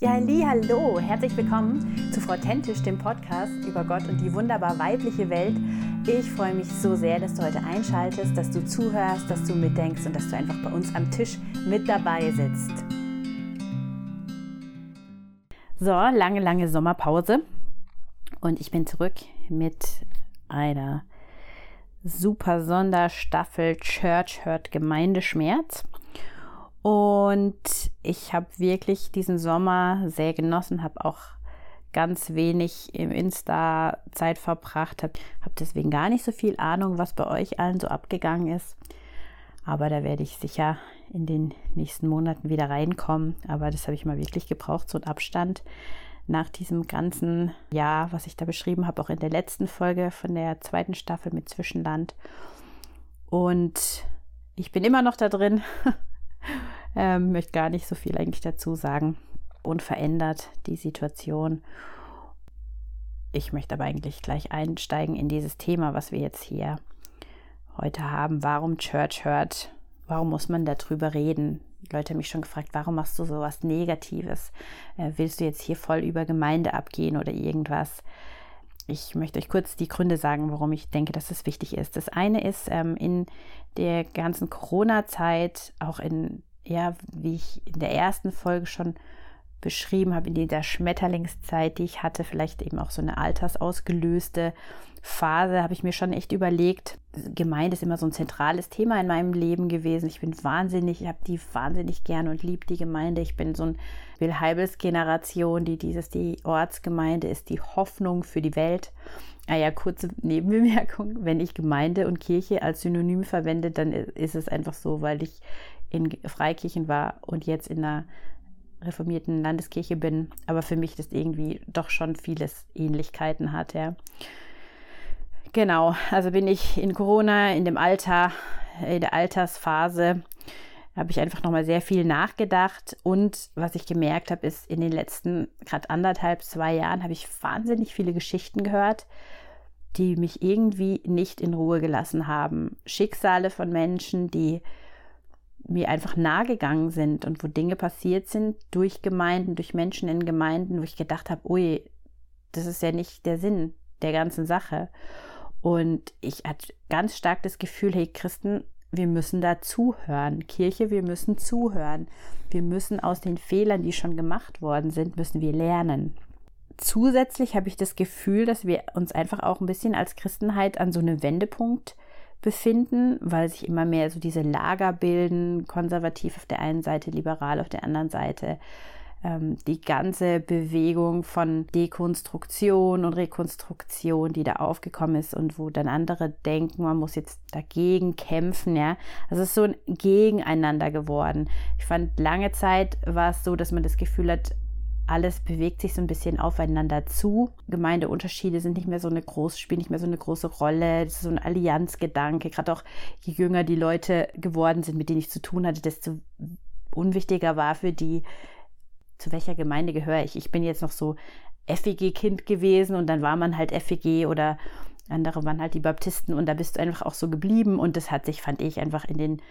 Ja, li, hallo, herzlich willkommen zu Frau Tentisch, dem Podcast über Gott und die wunderbar weibliche Welt. Ich freue mich so sehr, dass du heute einschaltest, dass du zuhörst, dass du mitdenkst und dass du einfach bei uns am Tisch mit dabei sitzt. So, lange, lange Sommerpause und ich bin zurück mit einer super Sonderstaffel Church Hurt Gemeindeschmerz. Und ich habe wirklich diesen Sommer sehr genossen, habe auch ganz wenig im Insta Zeit verbracht, habe hab deswegen gar nicht so viel Ahnung, was bei euch allen so abgegangen ist. Aber da werde ich sicher in den nächsten Monaten wieder reinkommen. Aber das habe ich mal wirklich gebraucht, so einen Abstand nach diesem ganzen Jahr, was ich da beschrieben habe, auch in der letzten Folge von der zweiten Staffel mit Zwischenland. Und ich bin immer noch da drin. ähm, möchte gar nicht so viel eigentlich dazu sagen. Unverändert die Situation. Ich möchte aber eigentlich gleich einsteigen in dieses Thema, was wir jetzt hier heute haben. Warum Church hört? Warum muss man darüber reden? Leute haben mich schon gefragt, warum machst du so was Negatives? Äh, willst du jetzt hier voll über Gemeinde abgehen oder irgendwas? Ich möchte euch kurz die Gründe sagen, warum ich denke, dass es wichtig ist. Das eine ist, ähm, in der ganzen Corona-Zeit, auch in, ja, wie ich in der ersten Folge schon beschrieben habe, in dieser Schmetterlingszeit, die ich hatte, vielleicht eben auch so eine altersausgelöste Phase, habe ich mir schon echt überlegt, Gemeinde ist immer so ein zentrales Thema in meinem Leben gewesen. Ich bin wahnsinnig, ich habe die wahnsinnig gern und liebe die Gemeinde. Ich bin so ein Will Heibels Generation, die dieses, die Ortsgemeinde ist die Hoffnung für die Welt. Ah ja, kurze Nebenbemerkung. Wenn ich Gemeinde und Kirche als Synonym verwende, dann ist es einfach so, weil ich in Freikirchen war und jetzt in einer reformierten Landeskirche bin, aber für mich das irgendwie doch schon vieles Ähnlichkeiten hat, ja. Genau, also bin ich in Corona, in dem Alter, in der Altersphase, habe ich einfach nochmal sehr viel nachgedacht. Und was ich gemerkt habe, ist, in den letzten gerade anderthalb, zwei Jahren habe ich wahnsinnig viele Geschichten gehört, die mich irgendwie nicht in Ruhe gelassen haben. Schicksale von Menschen, die mir einfach nahe gegangen sind und wo Dinge passiert sind durch Gemeinden, durch Menschen in Gemeinden, wo ich gedacht habe, ui, das ist ja nicht der Sinn der ganzen Sache. Und ich hatte ganz stark das Gefühl, hey Christen, wir müssen da zuhören. Kirche, wir müssen zuhören. Wir müssen aus den Fehlern, die schon gemacht worden sind, müssen wir lernen. Zusätzlich habe ich das Gefühl, dass wir uns einfach auch ein bisschen als Christenheit an so einem Wendepunkt befinden, weil sich immer mehr so diese Lager bilden, konservativ auf der einen Seite, liberal auf der anderen Seite. Ähm, die ganze Bewegung von Dekonstruktion und Rekonstruktion, die da aufgekommen ist und wo dann andere denken, man muss jetzt dagegen kämpfen, ja. Also es ist so ein Gegeneinander geworden. Ich fand lange Zeit war es so, dass man das Gefühl hat, alles bewegt sich so ein bisschen aufeinander zu. Gemeindeunterschiede sind nicht mehr so eine große, spielen nicht mehr so eine große Rolle. Das ist so ein Allianzgedanke. Gerade auch je jünger die Leute geworden sind, mit denen ich zu tun hatte, desto unwichtiger war für die, zu welcher Gemeinde gehöre ich. Ich bin jetzt noch so FEG-Kind gewesen und dann war man halt FEG oder andere waren halt die Baptisten und da bist du einfach auch so geblieben und das hat sich, fand ich, einfach in den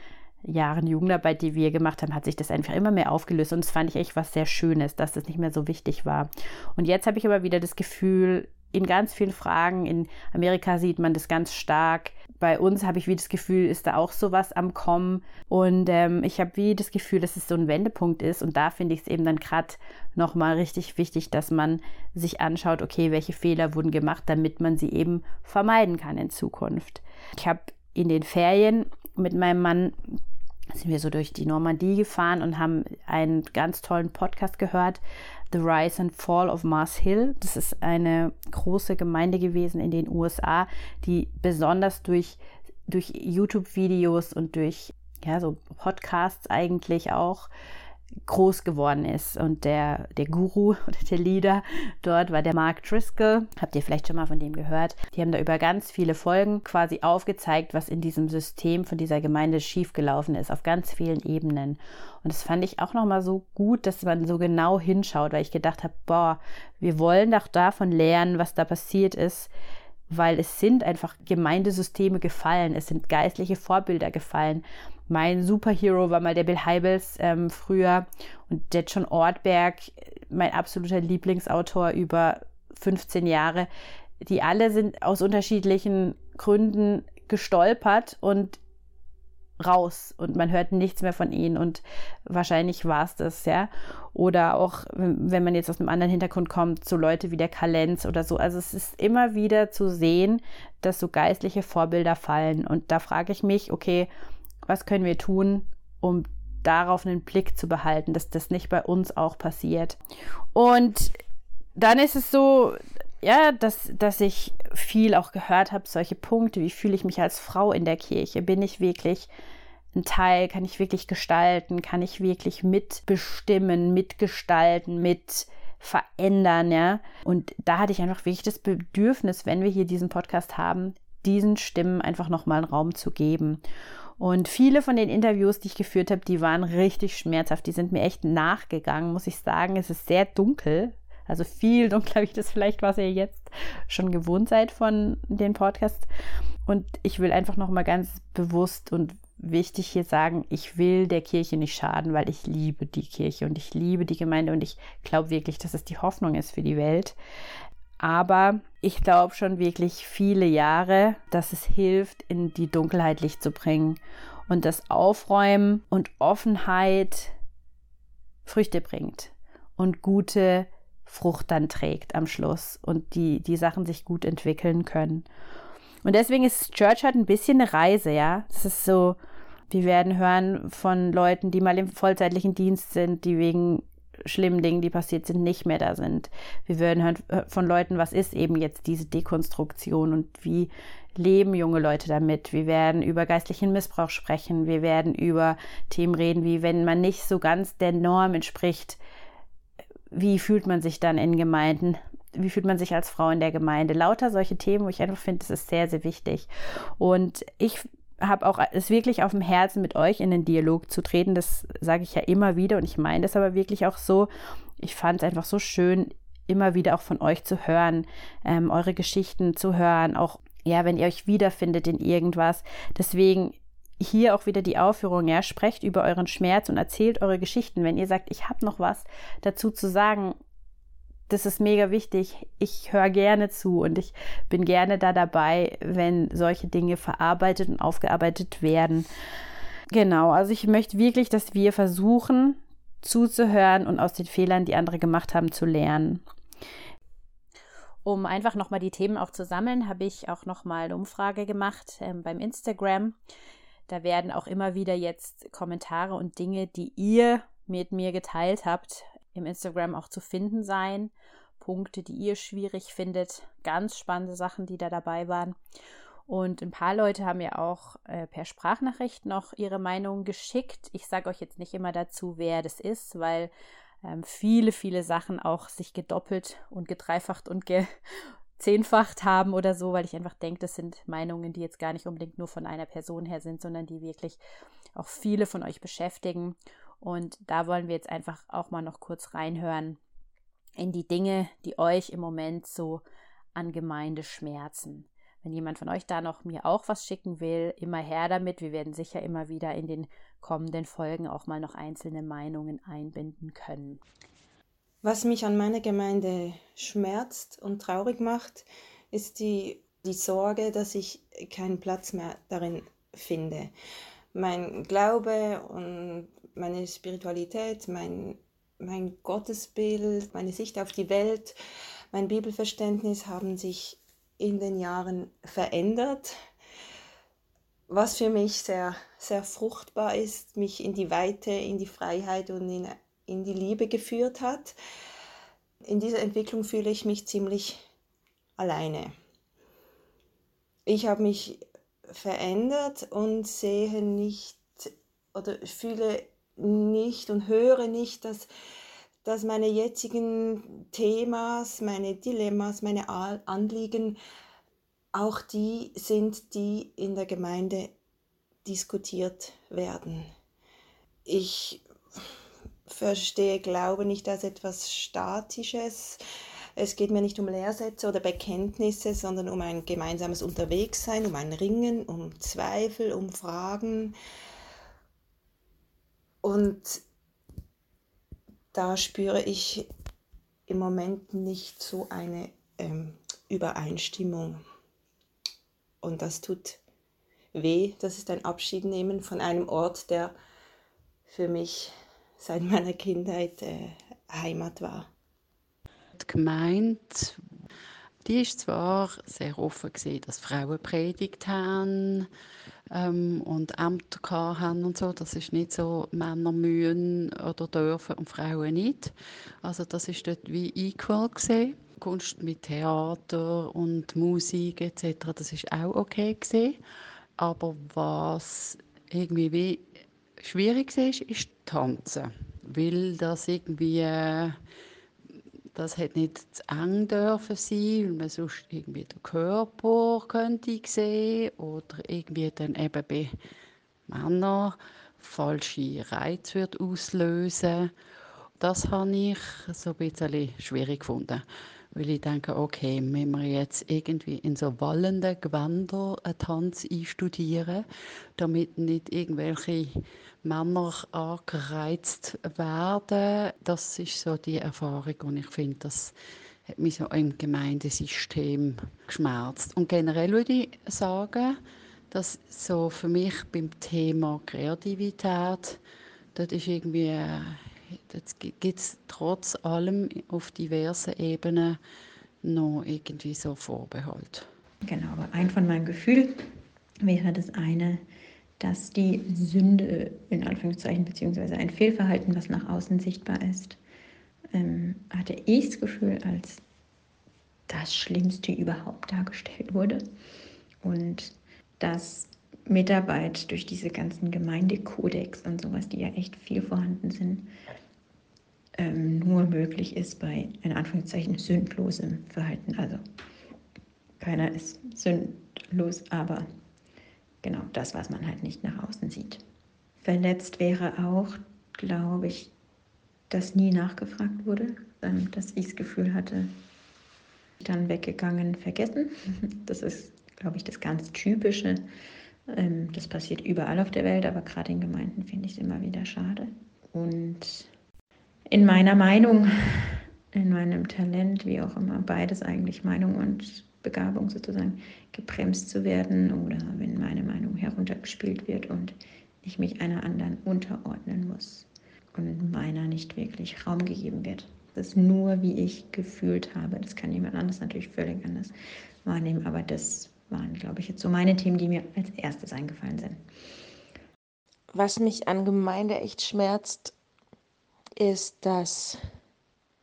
Jahren Jugendarbeit, die wir gemacht haben, hat sich das einfach immer mehr aufgelöst. Und das fand ich echt was sehr Schönes, dass das nicht mehr so wichtig war. Und jetzt habe ich aber wieder das Gefühl, in ganz vielen Fragen, in Amerika sieht man das ganz stark. Bei uns habe ich wie das Gefühl, ist da auch sowas am Kommen. Und ähm, ich habe wie das Gefühl, dass es so ein Wendepunkt ist. Und da finde ich es eben dann gerade nochmal richtig wichtig, dass man sich anschaut, okay, welche Fehler wurden gemacht, damit man sie eben vermeiden kann in Zukunft. Ich habe in den Ferien mit meinem Mann sind wir so durch die Normandie gefahren und haben einen ganz tollen Podcast gehört, The Rise and Fall of Mars Hill. Das ist eine große Gemeinde gewesen in den USA, die besonders durch, durch YouTube-Videos und durch ja, so Podcasts eigentlich auch groß geworden ist. Und der, der Guru oder der Leader dort war der Mark Driscoll. Habt ihr vielleicht schon mal von dem gehört? Die haben da über ganz viele Folgen quasi aufgezeigt, was in diesem System von dieser Gemeinde schiefgelaufen ist, auf ganz vielen Ebenen. Und das fand ich auch nochmal so gut, dass man so genau hinschaut, weil ich gedacht habe, boah, wir wollen doch davon lernen, was da passiert ist weil es sind einfach Gemeindesysteme gefallen, es sind geistliche Vorbilder gefallen mein Superhero war mal der Bill Heibels ähm, früher und der John Ortberg, mein absoluter Lieblingsautor über 15 Jahre. Die alle sind aus unterschiedlichen Gründen gestolpert und raus und man hört nichts mehr von ihnen und wahrscheinlich war es das, ja. Oder auch, wenn man jetzt aus einem anderen Hintergrund kommt, so Leute wie der Kalenz oder so. Also es ist immer wieder zu sehen, dass so geistliche Vorbilder fallen. Und da frage ich mich, okay, was können wir tun, um darauf einen Blick zu behalten, dass das nicht bei uns auch passiert. Und dann ist es so, ja, dass, dass ich viel auch gehört habe, solche Punkte, wie fühle ich mich als Frau in der Kirche? Bin ich wirklich ein Teil? Kann ich wirklich gestalten? Kann ich wirklich mitbestimmen, mitgestalten, mit verändern, ja? Und da hatte ich einfach wirklich das Bedürfnis, wenn wir hier diesen Podcast haben, diesen Stimmen einfach nochmal einen Raum zu geben. Und viele von den Interviews, die ich geführt habe, die waren richtig schmerzhaft. Die sind mir echt nachgegangen, muss ich sagen. Es ist sehr dunkel, also viel dunkler, wie das vielleicht, was ihr jetzt schon gewohnt seid von den Podcasts. Und ich will einfach nochmal ganz bewusst und wichtig hier sagen, ich will der Kirche nicht schaden, weil ich liebe die Kirche und ich liebe die Gemeinde und ich glaube wirklich, dass es die Hoffnung ist für die Welt. Aber ich glaube schon wirklich viele Jahre, dass es hilft, in die Dunkelheit Licht zu bringen und das Aufräumen und Offenheit Früchte bringt und gute Frucht dann trägt am Schluss und die, die Sachen sich gut entwickeln können. Und deswegen ist Church halt ein bisschen eine Reise, ja. Es ist so, wir werden hören von Leuten, die mal im vollzeitlichen Dienst sind, die wegen schlimmen Dingen, die passiert sind, nicht mehr da sind. Wir werden hören von Leuten, was ist eben jetzt diese Dekonstruktion und wie leben junge Leute damit. Wir werden über geistlichen Missbrauch sprechen. Wir werden über Themen reden, wie wenn man nicht so ganz der Norm entspricht, wie fühlt man sich dann in Gemeinden? Wie fühlt man sich als Frau in der Gemeinde? Lauter solche Themen, wo ich einfach finde, das ist sehr, sehr wichtig. Und ich habe auch es wirklich auf dem Herzen, mit euch in den Dialog zu treten. Das sage ich ja immer wieder und ich meine das aber wirklich auch so. Ich fand es einfach so schön, immer wieder auch von euch zu hören, ähm, eure Geschichten zu hören, auch ja, wenn ihr euch wiederfindet in irgendwas. Deswegen hier auch wieder die Aufführung, ja, sprecht über euren Schmerz und erzählt eure Geschichten. Wenn ihr sagt, ich habe noch was dazu zu sagen, das ist mega wichtig. Ich höre gerne zu und ich bin gerne da dabei, wenn solche Dinge verarbeitet und aufgearbeitet werden. Genau, also ich möchte wirklich, dass wir versuchen zuzuhören und aus den Fehlern, die andere gemacht haben, zu lernen. Um einfach nochmal die Themen auch zu sammeln, habe ich auch nochmal eine Umfrage gemacht ähm, beim Instagram. Da werden auch immer wieder jetzt Kommentare und Dinge, die ihr mit mir geteilt habt, im Instagram auch zu finden sein. Punkte, die ihr schwierig findet. Ganz spannende Sachen, die da dabei waren. Und ein paar Leute haben mir auch äh, per Sprachnachricht noch ihre Meinung geschickt. Ich sage euch jetzt nicht immer dazu, wer das ist, weil ähm, viele, viele Sachen auch sich gedoppelt und gedreifacht und ge zehnfacht haben oder so, weil ich einfach denke, das sind Meinungen, die jetzt gar nicht unbedingt nur von einer Person her sind, sondern die wirklich auch viele von euch beschäftigen. Und da wollen wir jetzt einfach auch mal noch kurz reinhören in die Dinge, die euch im Moment so an Gemeinde schmerzen. Wenn jemand von euch da noch mir auch was schicken will, immer her damit. Wir werden sicher immer wieder in den kommenden Folgen auch mal noch einzelne Meinungen einbinden können. Was mich an meiner Gemeinde schmerzt und traurig macht, ist die, die Sorge, dass ich keinen Platz mehr darin finde. Mein Glaube und meine Spiritualität, mein, mein Gottesbild, meine Sicht auf die Welt, mein Bibelverständnis haben sich in den Jahren verändert, was für mich sehr, sehr fruchtbar ist, mich in die Weite, in die Freiheit und in in die Liebe geführt hat. In dieser Entwicklung fühle ich mich ziemlich alleine. Ich habe mich verändert und sehe nicht oder fühle nicht und höre nicht, dass, dass meine jetzigen Themas, meine Dilemmas, meine Anliegen auch die sind, die in der Gemeinde diskutiert werden. Ich verstehe Glaube nicht als etwas Statisches. Es geht mir nicht um Lehrsätze oder Bekenntnisse, sondern um ein gemeinsames Unterwegssein, um ein Ringen, um Zweifel, um Fragen. Und da spüre ich im Moment nicht so eine ähm, Übereinstimmung. Und das tut weh. Das ist ein Abschied nehmen von einem Ort, der für mich seit meiner Kindheit äh, Heimat war. Die Gemeinde, die ist zwar sehr offen gesehen, dass Frauen predigt haben ähm, und Ämter haben und so. Das ist nicht so, Männer mühen oder dürfen und Frauen nicht. Also das ist dort wie equal gesehen. Kunst mit Theater und Musik etc. Das ist auch okay gesehen. Aber was irgendwie wie schwierig ist, ist Tanzen, weil das irgendwie äh, das hat nicht zu eng dürfen sein, weil man sonst irgendwie den Körper könnte sehen oder irgendwie dann eben bei Männern falsche Reize wird auslösen. Das habe ich so ein bisschen schwierig gefunden. Weil ich denke, okay, wenn wir jetzt irgendwie in so wallenden Gewänder einen Tanz einstudieren, damit nicht irgendwelche Männer angereizt werden, das ist so die Erfahrung und ich finde, das hat mich so im Gemeindesystem geschmerzt. Und generell würde ich sagen, dass so für mich beim Thema Kreativität, das ist irgendwie gibt es trotz allem auf diversen Ebenen noch irgendwie so Vorbehalt. Genau, aber ein von meinen Gefühlen wäre das eine, dass die Sünde in Anführungszeichen beziehungsweise ein Fehlverhalten, was nach außen sichtbar ist, ähm, hatte ich das Gefühl, als das Schlimmste überhaupt dargestellt wurde und dass Mitarbeit durch diese ganzen Gemeindekodex und sowas, die ja echt viel vorhanden sind, ähm, nur möglich ist bei, in Anführungszeichen, sündlosem Verhalten. Also keiner ist sündlos, aber genau das, was man halt nicht nach außen sieht. Verletzt wäre auch, glaube ich, dass nie nachgefragt wurde, ähm, dass ich das Gefühl hatte, dann weggegangen, vergessen. Das ist, glaube ich, das ganz Typische. Ähm, das passiert überall auf der Welt, aber gerade in Gemeinden finde ich es immer wieder schade. Und in meiner Meinung, in meinem Talent, wie auch immer, beides eigentlich Meinung und Begabung sozusagen, gebremst zu werden oder wenn meine Meinung heruntergespielt wird und ich mich einer anderen unterordnen muss und meiner nicht wirklich Raum gegeben wird. Das ist nur, wie ich gefühlt habe. Das kann jemand anders natürlich völlig anders wahrnehmen, aber das waren, glaube ich, jetzt so meine Themen, die mir als erstes eingefallen sind. Was mich an Gemeinde echt schmerzt, ist, dass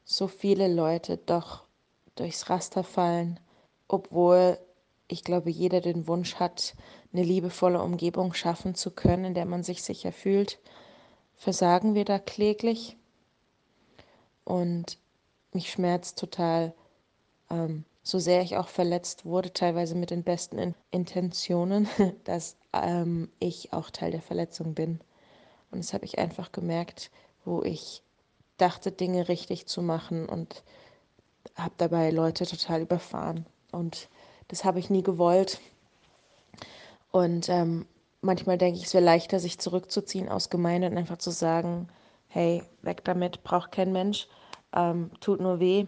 so viele Leute doch durchs Raster fallen, obwohl ich glaube, jeder den Wunsch hat, eine liebevolle Umgebung schaffen zu können, in der man sich sicher fühlt, versagen wir da kläglich. Und mich schmerzt total, ähm, so sehr ich auch verletzt wurde, teilweise mit den besten in Intentionen, dass ähm, ich auch Teil der Verletzung bin. Und das habe ich einfach gemerkt, wo ich dachte, Dinge richtig zu machen und habe dabei Leute total überfahren. Und das habe ich nie gewollt. Und ähm, manchmal denke ich, es wäre leichter, sich zurückzuziehen aus Gemeinde und einfach zu sagen, hey, weg damit, braucht kein Mensch, ähm, tut nur weh.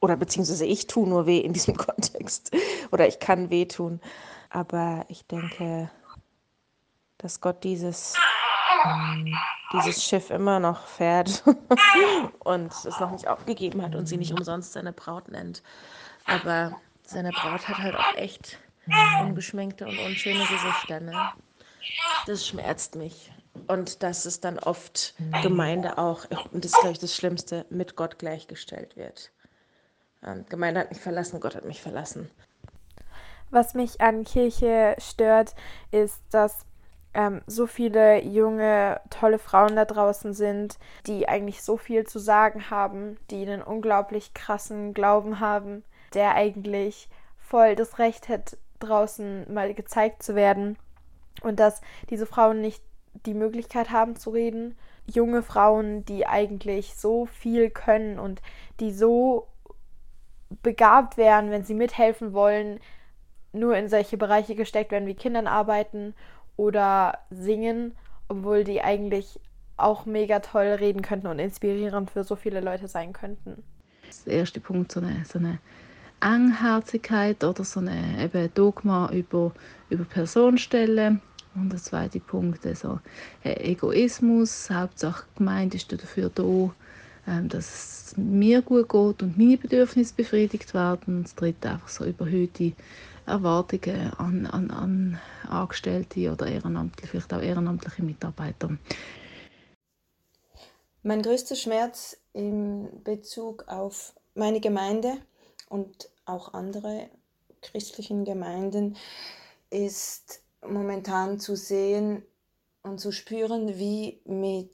Oder beziehungsweise ich tue nur weh in diesem Kontext. Oder ich kann weh tun. Aber ich denke, dass Gott dieses dieses Schiff immer noch fährt und es noch nicht aufgegeben hat und sie nicht umsonst seine Braut nennt. Aber seine Braut hat halt auch echt ungeschminkte und unschöne Gesichter. Ne? Das schmerzt mich. Und dass es dann oft Gemeinde auch, und das ist, glaube ich, das Schlimmste, mit Gott gleichgestellt wird. Und Gemeinde hat mich verlassen, Gott hat mich verlassen. Was mich an Kirche stört, ist, dass ähm, so viele junge, tolle Frauen da draußen sind, die eigentlich so viel zu sagen haben, die einen unglaublich krassen Glauben haben, der eigentlich voll das Recht hat, draußen mal gezeigt zu werden. Und dass diese Frauen nicht die Möglichkeit haben zu reden. Junge Frauen, die eigentlich so viel können und die so begabt wären, wenn sie mithelfen wollen, nur in solche Bereiche gesteckt werden wie Kindern arbeiten oder singen obwohl die eigentlich auch mega toll reden könnten und inspirierend für so viele Leute sein könnten. Der erste Punkt, so eine, so eine Engherzigkeit oder so eine eben Dogma über, über Personenstellen. Und der zweite Punkt, also Egoismus. Hauptsache Gemeinde ist dafür da, dass es mir gut geht und meine Bedürfnisse befriedigt werden. Das dritte einfach so überhöhte Erwartungen an, an, an Angestellte oder ehrenamtliche, vielleicht auch ehrenamtliche Mitarbeiter. Mein größter Schmerz in Bezug auf meine Gemeinde und auch andere christlichen Gemeinden ist momentan zu sehen und zu spüren, wie mit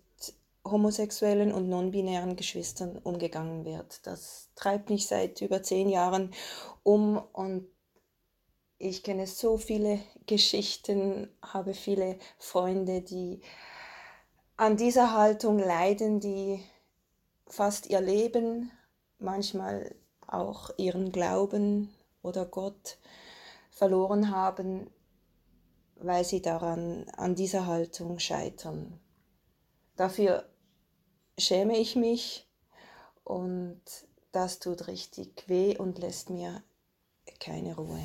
homosexuellen und non-binären Geschwistern umgegangen wird. Das treibt mich seit über zehn Jahren um und ich kenne so viele Geschichten, habe viele Freunde, die an dieser Haltung leiden, die fast ihr Leben, manchmal auch ihren Glauben oder Gott verloren haben, weil sie daran an dieser Haltung scheitern. Dafür schäme ich mich und das tut richtig weh und lässt mir keine Ruhe.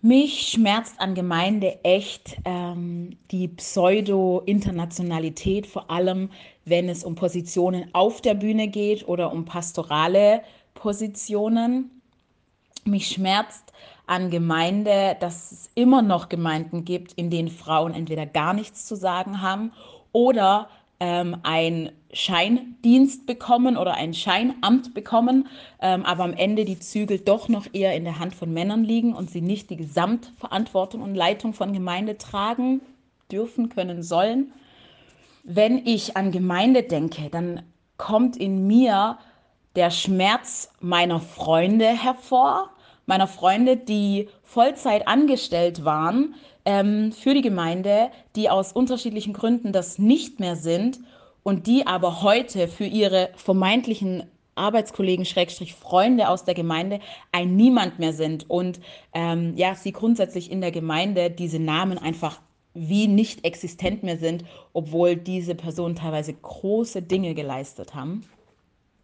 Mich schmerzt an Gemeinde echt ähm, die Pseudo-Internationalität, vor allem wenn es um Positionen auf der Bühne geht oder um pastorale Positionen. Mich schmerzt an Gemeinde, dass es immer noch Gemeinden gibt, in denen Frauen entweder gar nichts zu sagen haben oder ähm, ein Scheindienst bekommen oder ein Scheinamt bekommen, ähm, aber am Ende die Zügel doch noch eher in der Hand von Männern liegen und sie nicht die Gesamtverantwortung und Leitung von Gemeinde tragen dürfen, können, sollen. Wenn ich an Gemeinde denke, dann kommt in mir der Schmerz meiner Freunde hervor, meiner Freunde, die Vollzeit angestellt waren ähm, für die Gemeinde, die aus unterschiedlichen Gründen das nicht mehr sind und die aber heute für ihre vermeintlichen Arbeitskollegen, Schrägstrich Freunde aus der Gemeinde ein Niemand mehr sind und ähm, ja, sie grundsätzlich in der Gemeinde diese Namen einfach wie nicht existent mehr sind, obwohl diese Personen teilweise große Dinge geleistet haben.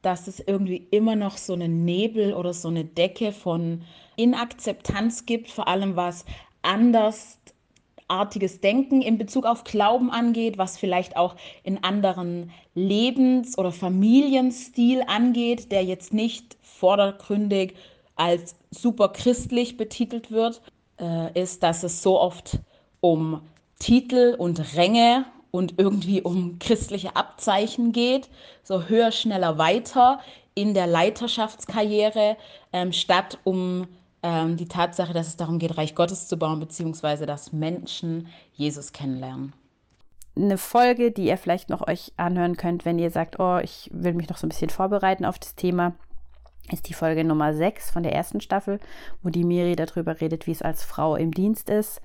Dass es irgendwie immer noch so einen Nebel oder so eine Decke von Inakzeptanz gibt, vor allem was anders artiges Denken in Bezug auf Glauben angeht, was vielleicht auch in anderen Lebens- oder Familienstil angeht, der jetzt nicht vordergründig als super christlich betitelt wird, äh, ist, dass es so oft um Titel und Ränge und irgendwie um christliche Abzeichen geht, so höher, schneller, weiter in der Leiterschaftskarriere, ähm, statt um ähm, die Tatsache, dass es darum geht, Reich Gottes zu bauen, beziehungsweise dass Menschen Jesus kennenlernen. Eine Folge, die ihr vielleicht noch euch anhören könnt, wenn ihr sagt, oh, ich will mich noch so ein bisschen vorbereiten auf das Thema, ist die Folge Nummer 6 von der ersten Staffel, wo die Miri darüber redet, wie es als Frau im Dienst ist.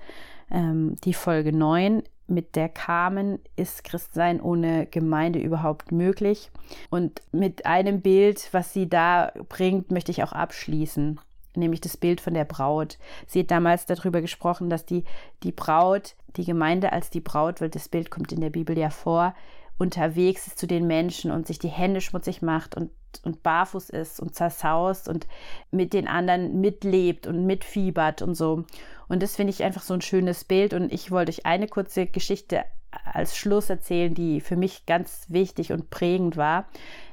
Ähm, die Folge 9 mit der Carmen ist Christsein ohne Gemeinde überhaupt möglich. Und mit einem Bild, was sie da bringt, möchte ich auch abschließen nämlich das Bild von der Braut. Sie hat damals darüber gesprochen, dass die, die Braut, die Gemeinde als die Braut, weil das Bild kommt in der Bibel ja vor, unterwegs ist zu den Menschen und sich die Hände schmutzig macht und, und barfuß ist und zersaust und mit den anderen mitlebt und mitfiebert und so. Und das finde ich einfach so ein schönes Bild. Und ich wollte euch eine kurze Geschichte als Schluss erzählen, die für mich ganz wichtig und prägend war.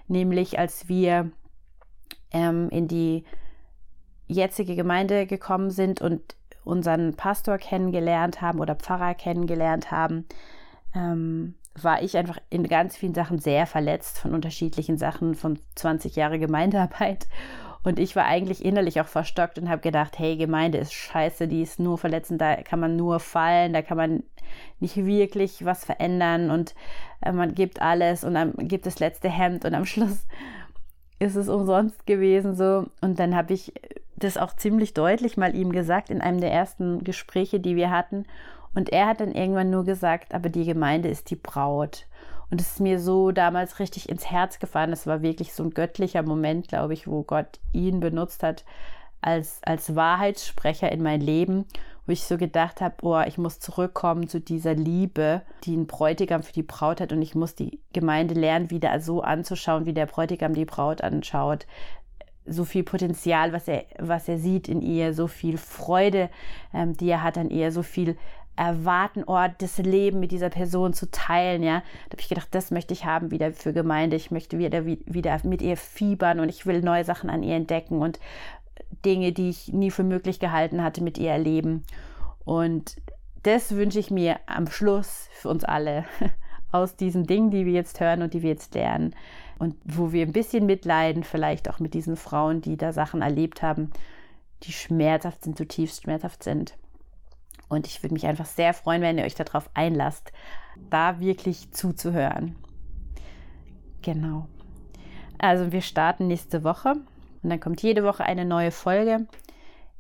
Nämlich als wir ähm, in die jetzige Gemeinde gekommen sind und unseren Pastor kennengelernt haben oder Pfarrer kennengelernt haben, ähm, war ich einfach in ganz vielen Sachen sehr verletzt von unterschiedlichen Sachen von 20 Jahre Gemeindearbeit. Und ich war eigentlich innerlich auch verstockt und habe gedacht, hey, Gemeinde ist scheiße, die ist nur verletzend, da kann man nur fallen, da kann man nicht wirklich was verändern und äh, man gibt alles und dann gibt das letzte Hemd und am Schluss ist es umsonst gewesen so. Und dann habe ich das auch ziemlich deutlich mal ihm gesagt in einem der ersten Gespräche, die wir hatten. Und er hat dann irgendwann nur gesagt, aber die Gemeinde ist die Braut. Und es ist mir so damals richtig ins Herz gefallen. Es war wirklich so ein göttlicher Moment, glaube ich, wo Gott ihn benutzt hat als, als Wahrheitssprecher in mein Leben. wo ich so gedacht habe, oh, ich muss zurückkommen zu dieser Liebe, die ein Bräutigam für die Braut hat und ich muss die Gemeinde lernen, wieder so anzuschauen, wie der Bräutigam die Braut anschaut. So viel Potenzial, was er, was er sieht in ihr, so viel Freude, ähm, die er hat an ihr, so viel erwarten, oh, das Leben mit dieser Person zu teilen, ja. Da habe ich gedacht, das möchte ich haben wieder für Gemeinde. Ich möchte wieder, wieder mit ihr fiebern und ich will neue Sachen an ihr entdecken und Dinge, die ich nie für möglich gehalten hatte, mit ihr erleben. Und das wünsche ich mir am Schluss für uns alle aus diesen Dingen, die wir jetzt hören und die wir jetzt lernen. Und wo wir ein bisschen mitleiden, vielleicht auch mit diesen Frauen, die da Sachen erlebt haben, die schmerzhaft sind, zutiefst schmerzhaft sind. Und ich würde mich einfach sehr freuen, wenn ihr euch darauf einlasst, da wirklich zuzuhören. Genau. Also wir starten nächste Woche und dann kommt jede Woche eine neue Folge.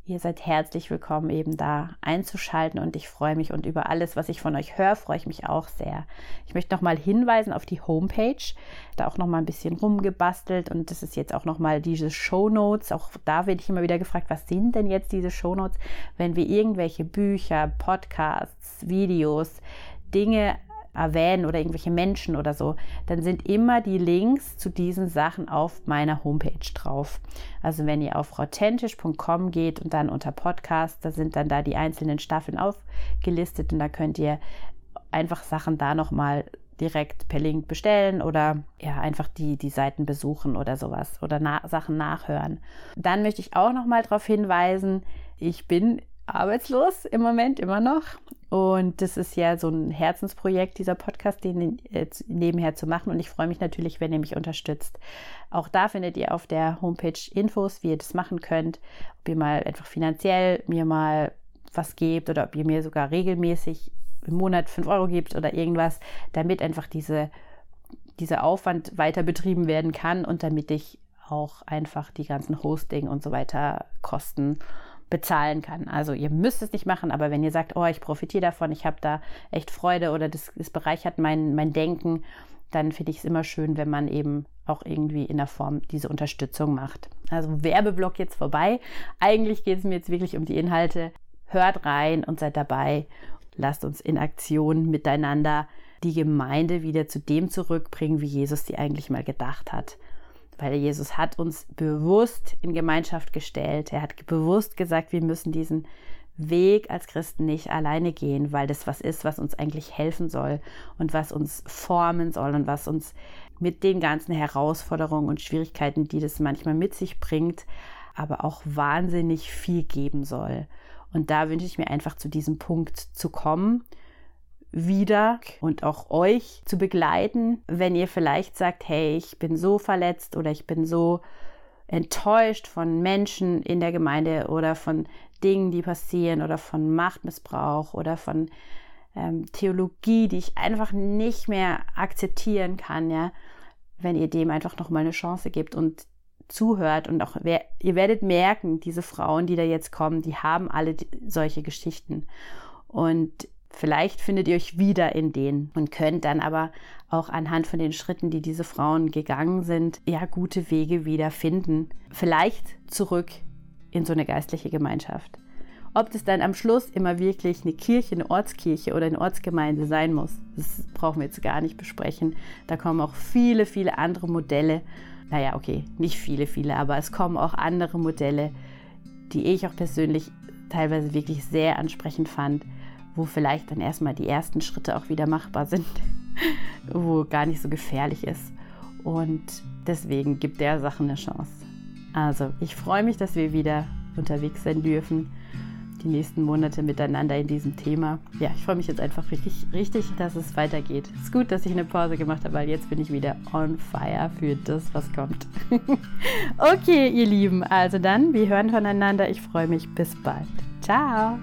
Ihr seid herzlich willkommen, eben da einzuschalten und ich freue mich und über alles, was ich von euch höre, freue ich mich auch sehr. Ich möchte nochmal hinweisen auf die Homepage, da auch nochmal ein bisschen rumgebastelt und das ist jetzt auch nochmal diese Show Notes. Auch da werde ich immer wieder gefragt, was sind denn jetzt diese Show Notes, wenn wir irgendwelche Bücher, Podcasts, Videos, Dinge erwähnen oder irgendwelche Menschen oder so, dann sind immer die Links zu diesen Sachen auf meiner Homepage drauf. Also wenn ihr auf authentisch.com geht und dann unter Podcast, da sind dann da die einzelnen Staffeln aufgelistet und da könnt ihr einfach Sachen da nochmal direkt per Link bestellen oder ja, einfach die, die Seiten besuchen oder sowas oder na Sachen nachhören. Dann möchte ich auch nochmal darauf hinweisen, ich bin arbeitslos im Moment immer noch. Und das ist ja so ein Herzensprojekt, dieser Podcast, den äh, nebenher zu machen. Und ich freue mich natürlich, wenn ihr mich unterstützt. Auch da findet ihr auf der Homepage Infos, wie ihr das machen könnt. Ob ihr mal einfach finanziell mir mal was gebt oder ob ihr mir sogar regelmäßig im Monat 5 Euro gebt oder irgendwas, damit einfach diese, dieser Aufwand weiter betrieben werden kann und damit ich auch einfach die ganzen Hosting und so weiter Kosten bezahlen kann. Also ihr müsst es nicht machen, aber wenn ihr sagt, oh, ich profitiere davon, ich habe da echt Freude oder das, das bereichert mein, mein Denken, dann finde ich es immer schön, wenn man eben auch irgendwie in der Form diese Unterstützung macht. Also Werbeblock jetzt vorbei. Eigentlich geht es mir jetzt wirklich um die Inhalte. Hört rein und seid dabei. Lasst uns in Aktion miteinander die Gemeinde wieder zu dem zurückbringen, wie Jesus die eigentlich mal gedacht hat weil Jesus hat uns bewusst in Gemeinschaft gestellt. Er hat bewusst gesagt, wir müssen diesen Weg als Christen nicht alleine gehen, weil das was ist, was uns eigentlich helfen soll und was uns formen soll und was uns mit den ganzen Herausforderungen und Schwierigkeiten, die das manchmal mit sich bringt, aber auch wahnsinnig viel geben soll. Und da wünsche ich mir einfach zu diesem Punkt zu kommen wieder und auch euch zu begleiten, wenn ihr vielleicht sagt, hey, ich bin so verletzt oder ich bin so enttäuscht von Menschen in der Gemeinde oder von Dingen, die passieren oder von Machtmissbrauch oder von ähm, Theologie, die ich einfach nicht mehr akzeptieren kann, ja, wenn ihr dem einfach noch mal eine Chance gebt und zuhört und auch wer, ihr werdet merken, diese Frauen, die da jetzt kommen, die haben alle solche Geschichten. Und Vielleicht findet ihr euch wieder in denen und könnt dann aber auch anhand von den Schritten, die diese Frauen gegangen sind, ja gute Wege wieder finden. Vielleicht zurück in so eine geistliche Gemeinschaft. Ob das dann am Schluss immer wirklich eine Kirche, eine Ortskirche oder eine Ortsgemeinde sein muss, das brauchen wir jetzt gar nicht besprechen. Da kommen auch viele, viele andere Modelle. Naja, okay, nicht viele, viele, aber es kommen auch andere Modelle, die ich auch persönlich teilweise wirklich sehr ansprechend fand wo vielleicht dann erstmal die ersten Schritte auch wieder machbar sind, wo gar nicht so gefährlich ist. Und deswegen gibt der Sache eine Chance. Also, ich freue mich, dass wir wieder unterwegs sein dürfen, die nächsten Monate miteinander in diesem Thema. Ja, ich freue mich jetzt einfach richtig, richtig, dass es weitergeht. Es ist gut, dass ich eine Pause gemacht habe, weil jetzt bin ich wieder on fire für das, was kommt. okay, ihr Lieben, also dann, wir hören voneinander. Ich freue mich. Bis bald. Ciao.